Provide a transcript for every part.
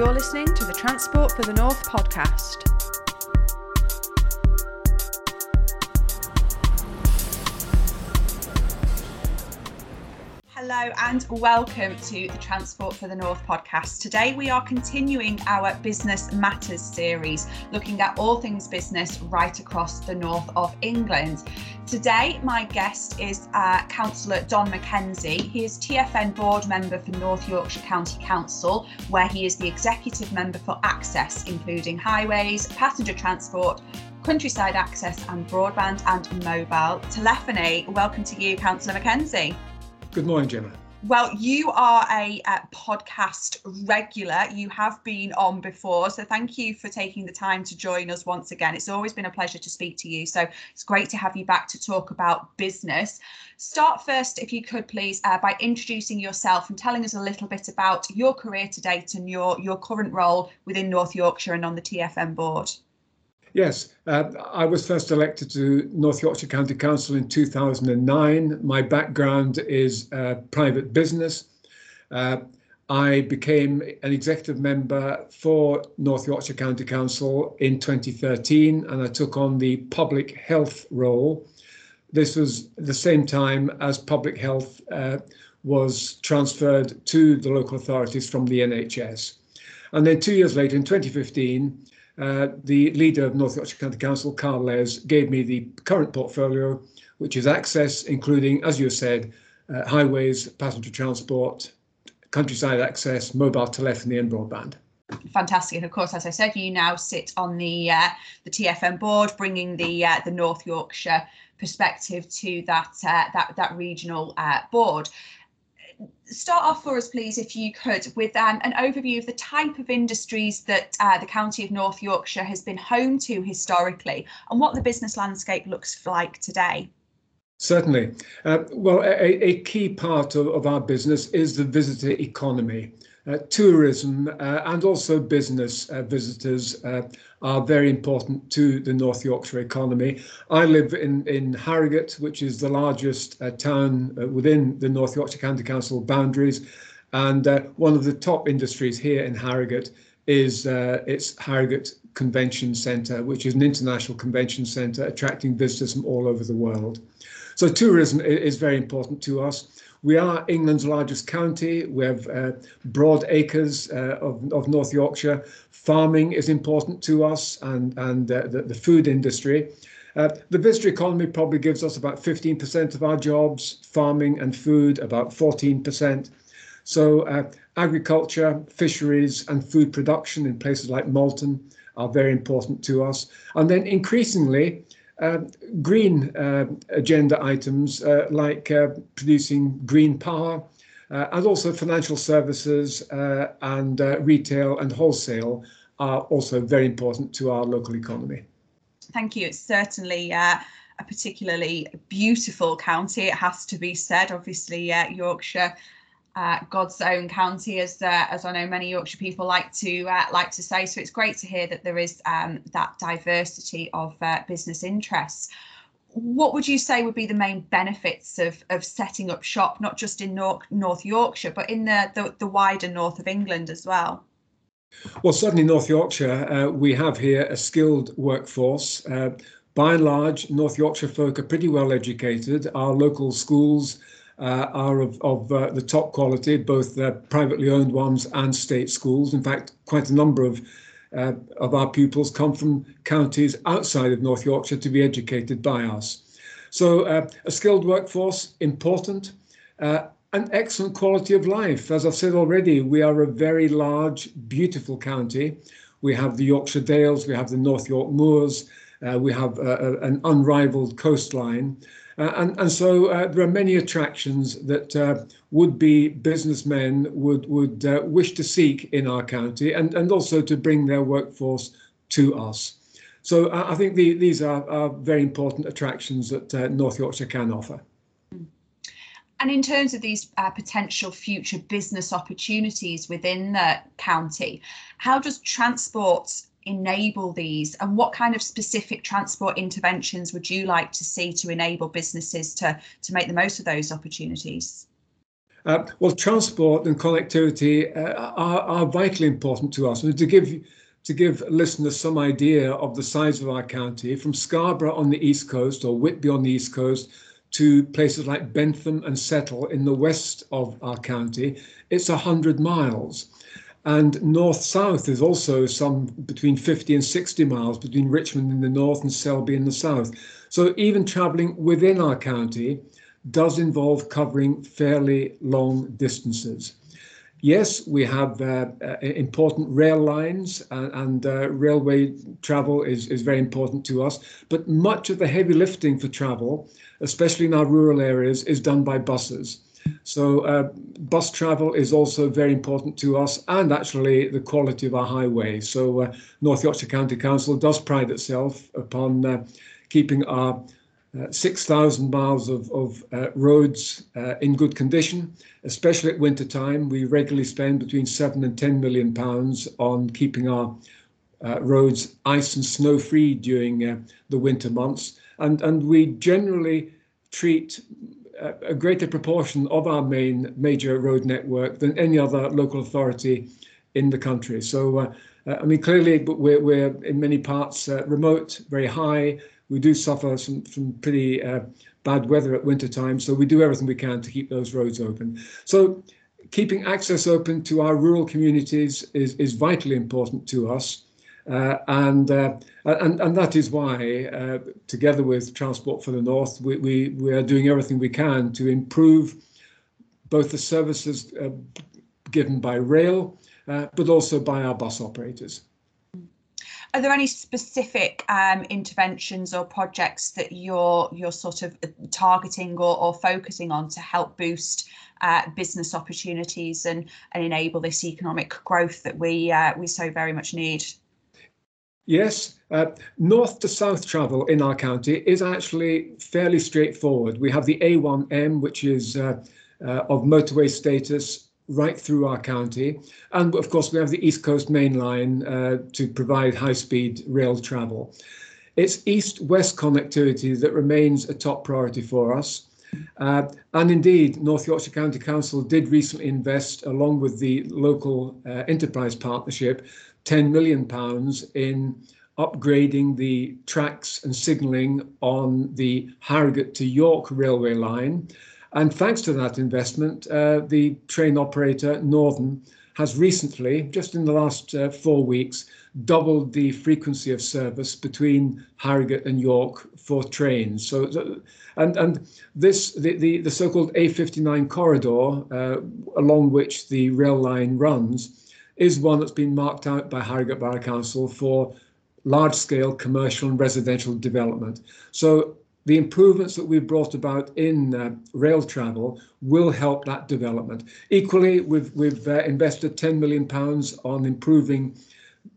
You're listening to the Transport for the North podcast. Hello and welcome to the Transport for the North podcast. Today we are continuing our Business Matters series, looking at all things business right across the north of England. Today, my guest is uh, Councillor Don Mackenzie. He is TFN board member for North Yorkshire County Council, where he is the executive member for access, including highways, passenger transport, countryside access and broadband and mobile telephony. Welcome to you, Councillor Mackenzie. Good morning, Gemma. Well, you are a, a, podcast regular. You have been on before. So thank you for taking the time to join us once again. It's always been a pleasure to speak to you. So it's great to have you back to talk about business. Start first, if you could please, uh, by introducing yourself and telling us a little bit about your career to date and your, your current role within North Yorkshire and on the TFN board. Yes, uh, I was first elected to North Yorkshire County Council in 2009. My background is uh, private business. Uh, I became an executive member for North Yorkshire County Council in 2013 and I took on the public health role. This was the same time as public health uh, was transferred to the local authorities from the NHS. And then two years later, in 2015, uh, the leader of North Yorkshire County Council, Carl Les, gave me the current portfolio, which is access, including, as you said, uh, highways, passenger transport, countryside access, mobile telephony, and broadband. Fantastic, and of course, as I said, you now sit on the uh, the TFN board, bringing the uh, the North Yorkshire perspective to that uh, that that regional uh, board start off for us, please, if you could, with um, an overview of the type of industries that uh, the County of North Yorkshire has been home to historically and what the business landscape looks like today. Certainly. Uh, well, a, a, key part of, of our business is the visitor economy. Uh, tourism uh, and also business uh, visitors are very important to the North Yorkshire economy. I live in, in Harrogate, which is the largest town within the North Yorkshire County Council boundaries. And one of the top industries here in Harrogate is its Harrogate Convention Centre, which is an international convention centre attracting visitors from all over the world. So tourism is very important to us. We are England's largest county. We have uh, broad acres uh, of, of North Yorkshire. Farming is important to us and, and uh, the, the food industry. Uh, the visitor economy probably gives us about 15% of our jobs, farming and food about 14%. So uh, agriculture, fisheries and food production in places like Malton are very important to us. And then increasingly, green uh, agenda items uh, like uh, producing green power uh, and also financial services uh, and retail and wholesale are also very important to our local economy. Thank you. It's certainly a particularly beautiful county, it has to be said. Obviously, Yorkshire God's own county, as uh, as I know many Yorkshire people like to uh, like to say. So it's great to hear that there is um, that diversity of uh, business interests. What would you say would be the main benefits of of setting up shop, not just in North, North Yorkshire, but in the, the, the wider north of England as well? Well, certainly North Yorkshire, uh, we have here a skilled workforce. Uh, by and large, North Yorkshire folk are pretty well educated. Our local schools uh, are of, of uh, the top quality, both uh, privately owned ones and state schools. In fact, quite a number of uh, of our pupils come from counties outside of North Yorkshire to be educated by us. So uh, a skilled workforce, important. Uh, an excellent quality of life. As I've said already, we are a very large, beautiful county. We have the Yorkshire Dales, we have the North York Moors, we have an unrivaled coastline. Uh, and, and so uh, there are many attractions that uh, would-be businessmen would, would uh, wish to seek in our county and, and also to bring their workforce to us. So uh, I think the, these are, are, very important attractions that uh, North Yorkshire can offer. And in terms of these potential future business opportunities within the county, how does transport enable these and what kind of specific transport interventions would you like to see to enable businesses to to make the most of those opportunities Uh, well, transport and connectivity uh, are, are, vitally important to us. And to give to give listeners some idea of the size of our county, from Scarborough on the east coast or Whitby on the east coast to places like Bentham and Settle in the west of our county, it's 100 miles. And north south is also some between 50 and 60 miles between Richmond in the north and Selby in the south. So even travelling within our county does involve covering fairly long distances. Yes, we have uh, uh, important rail lines and, and uh, railway travel is, is very important to us, but much of the heavy lifting for travel, especially in our rural areas, is done by buses. So uh, bus travel is also very important to us and actually the quality of our highway. So uh, North Yorkshire County Council does pride itself upon uh, keeping our uh, 6,000 miles of, of uh, roads uh, in good condition, especially at winter time. We regularly spend between seven and 10 million pounds on keeping our roads ice and snow free during the winter months. And, and we generally treat a greater proportion of our main major road network than any other local authority in the country. So, uh, I mean, clearly, we're, we're in many parts remote, very high, we do suffer some, some pretty uh, bad weather at winter time, so we do everything we can to keep those roads open. So keeping access open to our rural communities is, is vitally important to us. Uh, and, uh, and and that is why, uh, together with Transport for the North, we, we, we are doing everything we can to improve both the services uh, given by rail, uh, but also by our bus operators. Are there any specific um, interventions or projects that you're you're sort of targeting or, or focusing on to help boost uh, business opportunities and and enable this economic growth that we uh, we so very much need? Yes, uh, north to south travel in our county is actually fairly straightforward. We have the A1M, which is uh, uh, of motorway status right through our county. And of course, we have the East Coast Main Line uh, to provide high speed rail travel. It's east west connectivity that remains a top priority for us. Uh, and indeed, North Yorkshire County Council did recently invest, along with the local uh, enterprise partnership, £10 million in upgrading the tracks and signalling on the Harrogate to York railway line and thanks to that investment, uh, the train operator Northern has recently, just in the last uh, four weeks, doubled the frequency of service between Harrogate and York for trains. So, and and this the the, the so-called A59 corridor, uh, along which the rail line runs, is one that's been marked out by Harrogate Borough Council for large-scale commercial and residential development. So the improvements that we've brought about in uh, rail travel will help that development. Equally, we've, we've uh, invested 10 million pounds on improving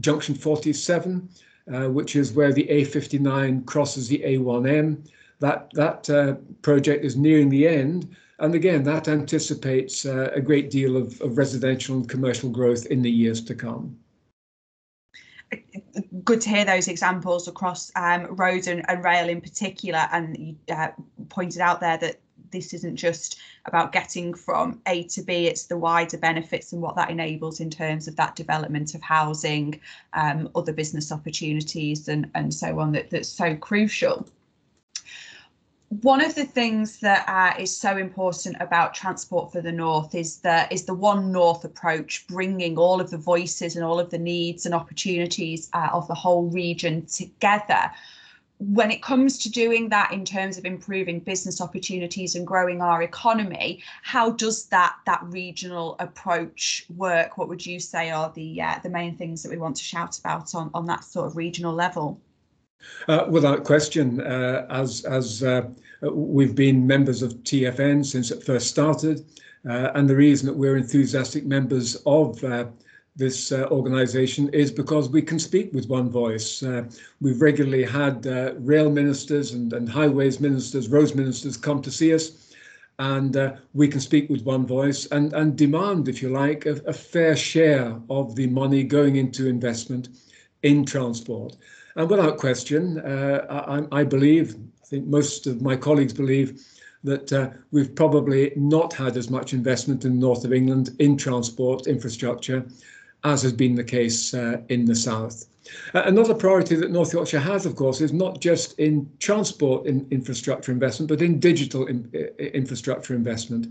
junction 47, uh, which is where the A59 crosses the A1M. That, that uh, project is nearing the end. And again, that anticipates uh, a great deal of, of residential and commercial growth in the years to come good to hear those examples across um, road and, and, rail in particular. And you uh, pointed out there that this isn't just about getting from A to B, it's the wider benefits and what that enables in terms of that development of housing, um, other business opportunities and, and so on that, that's so crucial one of the things that uh, is so important about transport for the north is the is the one north approach bringing all of the voices and all of the needs and opportunities uh, of the whole region together. When it comes to doing that in terms of improving business opportunities and growing our economy how does that that regional approach work? What would you say are the uh, the main things that we want to shout about on on that sort of regional level uh, without question, uh, as as uh, we've been members of TFN since it first started, uh, and the reason that we're enthusiastic members of uh, this uh, organisation is because we can speak with one voice. we've regularly had rail ministers and, and highways ministers, roads ministers come to see us, and we can speak with one voice and, and demand, if you like, a, a fair share of the money going into investment in transport. And without question, uh, I, I, believe, I think most of my colleagues believe, that uh, we've probably not had as much investment in the north of England in transport infrastructure as has been the case uh, in the south. Uh, another priority that North Yorkshire has, of course, is not just in transport in infrastructure investment, but in digital in, infrastructure investment.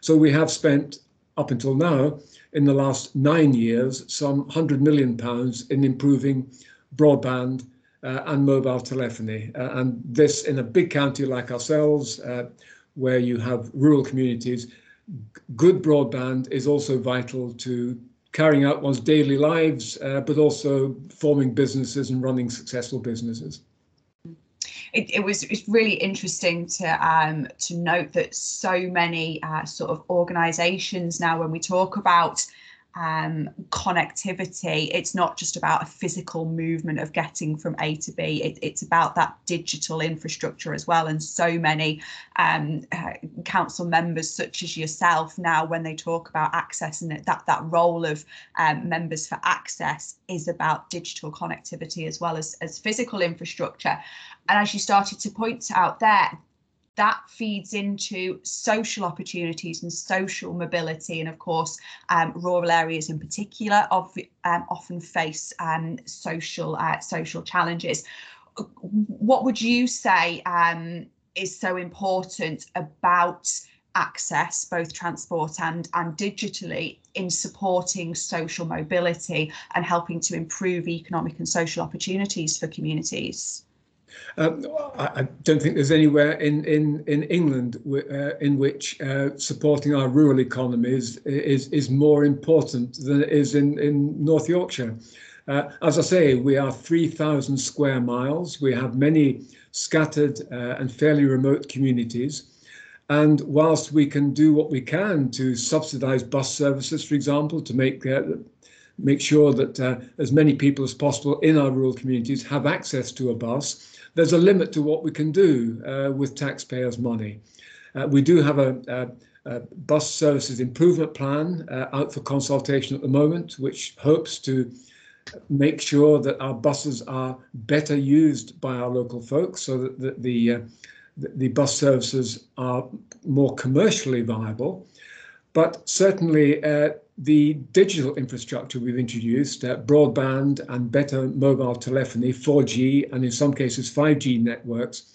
So we have spent up until now, in the last nine years, some 100 million pounds in improving broadband uh, and mobile telephony. Uh, and this in a big county like ourselves, uh, where you have rural communities, good broadband is also vital to carrying out one's daily lives, uh, but also forming businesses and running successful businesses. It, it, was it's really interesting to um, to note that so many uh, sort of organisations now, when we talk about um, connectivity. It's not just about a physical movement of getting from A to B. It, it's about that digital infrastructure as well. And so many um, uh, council members, such as yourself, now when they talk about access and that that role of um, members for access is about digital connectivity as well as as physical infrastructure. And as you started to point out there, that feeds into social opportunities and social mobility. And of course, um, rural areas in particular of, um, often face um, social uh, social challenges. What would you say um, is so important about access, both transport and, and digitally, in supporting social mobility and helping to improve economic and social opportunities for communities? Um, I, don't think there's anywhere in in in England uh, in which uh, supporting our rural economies is is more important than it is in in North Yorkshire. Uh, as I say, we are 3,000 square miles. We have many scattered uh, and fairly remote communities. And whilst we can do what we can to subsidise bus services, for example, to make uh, make sure that uh, as many people as possible in our rural communities have access to a bus, there's a limit to what we can do uh, with taxpayers' money. Uh, we do have a, a, a, bus services improvement plan uh, out for consultation at the moment, which hopes to make sure that our buses are better used by our local folks so that the, the, uh, the bus services are more commercially viable. But certainly, uh, the digital infrastructure we've introduced, uh, broadband and better mobile telephony, 4G, and in some cases 5G networks,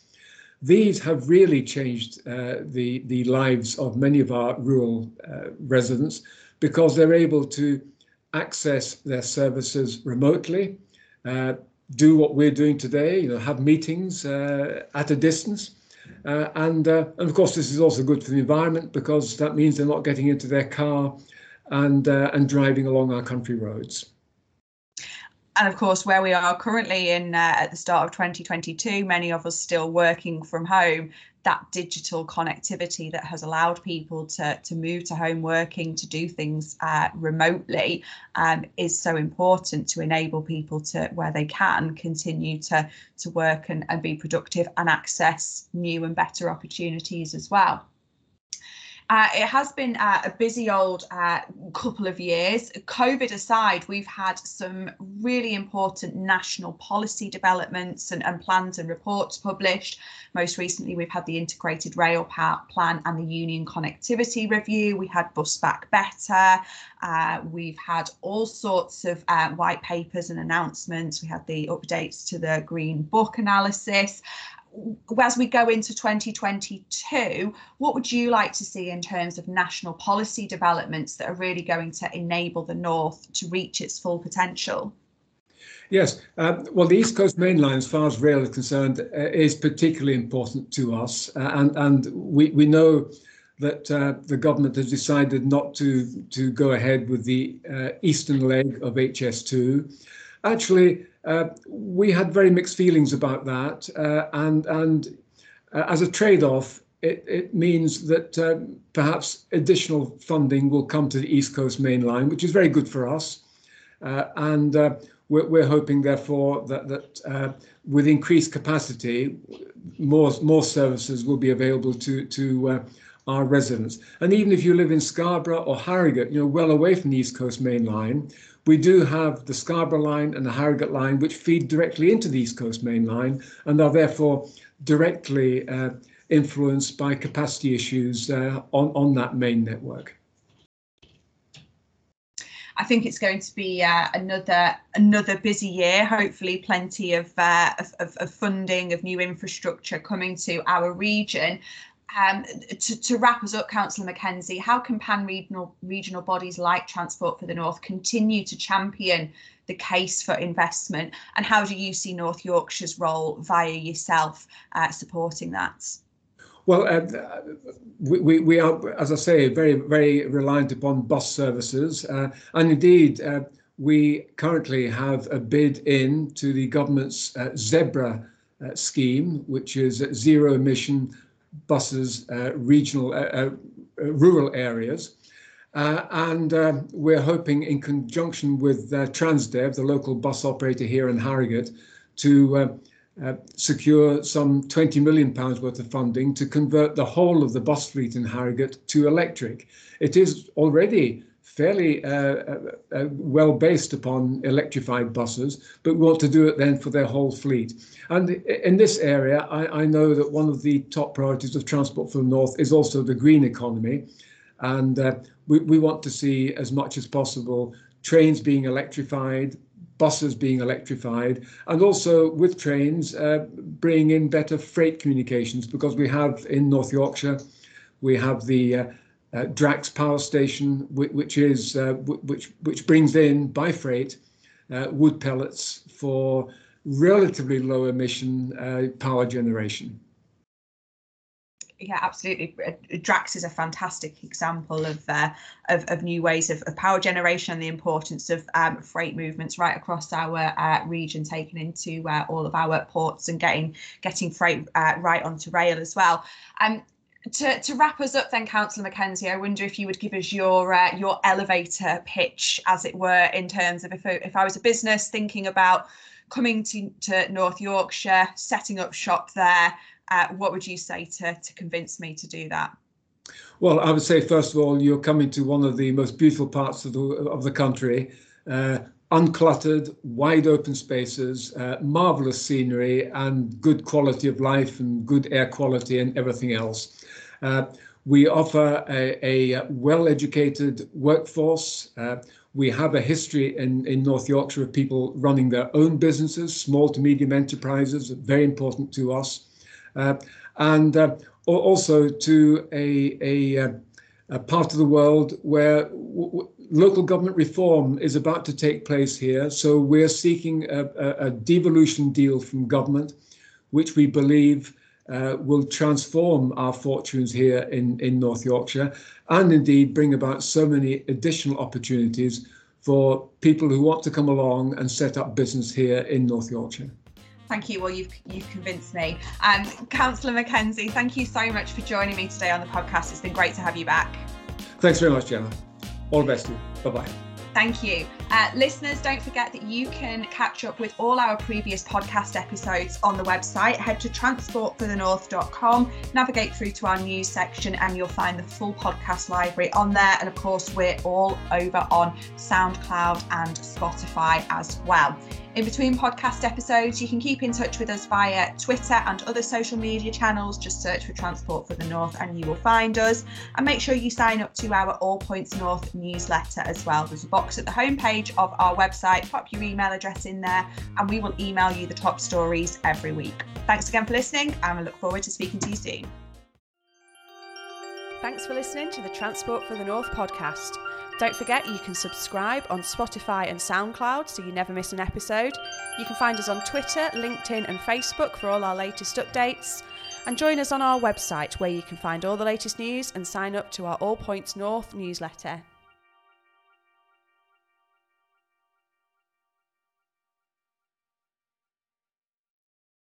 these have really changed uh, the, the lives of many of our rural uh, residents because they're able to access their services remotely, uh, do what we're doing today, you know, have meetings uh, at a distance. Uh, and, and of course, this is also good for the environment because that means they're not getting into their car and uh, and driving along our country roads. And of course, where we are currently in uh, at the start of 2022, many of us still working from home. That digital connectivity that has allowed people to to move to home working, to do things uh, remotely, um, is so important to enable people to, where they can, continue to to work and, and be productive and access new and better opportunities as well. Uh, it has been uh, a busy old uh, couple of years. COVID aside, we've had some really important national policy developments and, and, plans and reports published. Most recently, we've had the Integrated Rail Plan and the Union Connectivity Review. We had Bus Back Better. Uh, we've had all sorts of uh, white papers and announcements. We had the updates to the Green Book analysis as we go into 2022, what would you like to see in terms of national policy developments that are really going to enable the North to reach its full potential? Yes, uh, well, the East Coast Main Line, as far as rail is concerned, uh, is particularly important to us, uh, and and we we know that uh, the government has decided not to to go ahead with the uh, eastern leg of HS2. Actually, uh, we had very mixed feelings about that, uh, and and uh, as a trade-off, it, it means that um, perhaps additional funding will come to the East Coast Main Line, which is very good for us, uh, and uh, we're, we're, hoping therefore that that with increased capacity, more more services will be available to to our residents. And even if you live in Scarborough or Harrogate, you know, well away from the East Coast Main Line, we do have the Scarborough line and the Harrogate line, which feed directly into the East Coast Main Line and are therefore directly uh, influenced by capacity issues uh, on, on that main network. I think it's going to be uh, another another busy year. Hopefully, plenty of, uh, of, of funding of new infrastructure coming to our region. Um, to, to, wrap us up, Councillor Mackenzie, how can pan regional regional bodies like Transport for the North continue to champion the case for investment, and how do you see North Yorkshire's role via yourself uh, supporting that? Well, uh, we, we are, as I say, very, very reliant upon bus services. Uh, and indeed, uh, we currently have a bid in to the government's uh, ZEBRA uh, scheme, which is zero emission buses, uh, regional, uh, uh, rural areas. Uh, and um, we're hoping, in conjunction with Transdev, the local bus operator here in Harrogate, to uh, secure some 20 million pounds worth of funding to convert the whole of the bus fleet in Harrogate to electric. It is already fairly uh, uh, uh, well based upon electrified buses, but want to do it then for their whole fleet. And in this area, I, I know that one of the top priorities of Transport for the North is also the green economy. And uh, we, we want to see as much as possible trains being electrified, buses being electrified, and also with trains uh, bringing in better freight communications because we have in North Yorkshire, we have the uh, uh, Drax power station, which, which is uh, which which brings in by freight uh, wood pellets for relatively low emission uh, power generation yeah, absolutely. Uh, Drax is a fantastic example of uh, of, of, new ways of, of, power generation and the importance of um, freight movements right across our region, taken into all of our ports and getting getting freight right onto rail as well. Um, to, to wrap us up then, Councillor Mackenzie, I wonder if you would give us your uh, your elevator pitch, as it were, in terms of if I, if I was a business thinking about coming to, to North Yorkshire, setting up shop there, uh, what would you say to, to convince me to do that? Well, I would say first of all, you're coming to one of the most beautiful parts of the of the country, uh, uncluttered, wide open spaces, uh, marvelous scenery, and good quality of life and good air quality and everything else. Uh, we offer a, a well-educated workforce. Uh, we have a history in, in North Yorkshire of people running their own businesses, small to medium enterprises, very important to us. Uh, and uh, also to a, a, uh, a, part of the world where local government reform is about to take place here. So we're seeking a, a devolution deal from government, which we believe uh, will transform our fortunes here in, in North Yorkshire and indeed bring about so many additional opportunities for people who want to come along and set up business here in North Yorkshire. Thank you. Well, you've you've convinced me. Um, Councillor Mackenzie, thank you so much for joining me today on the podcast. It's been great to have you back. Thanks very much, Gemma. All the best to you. Bye bye. Thank you. Uh, listeners, don't forget that you can catch up with all our previous podcast episodes on the website. Head to transportforthenorth.com, navigate through to our news section, and you'll find the full podcast library on there. And of course, we're all over on SoundCloud and Spotify as well. In between podcast episodes, you can keep in touch with us via Twitter and other social media channels. Just search for Transport for the North and you will find us. And make sure you sign up to our All Points North newsletter as well. There's a box at the homepage of our website. Pop your email address in there and we will email you the top stories every week. Thanks again for listening and I look forward to speaking to you soon. Thanks for listening to the Transport for the North podcast. Don't forget you can subscribe on Spotify and SoundCloud so you never miss an episode. You can find us on Twitter, LinkedIn, and Facebook for all our latest updates. And join us on our website where you can find all the latest news and sign up to our All Points North newsletter.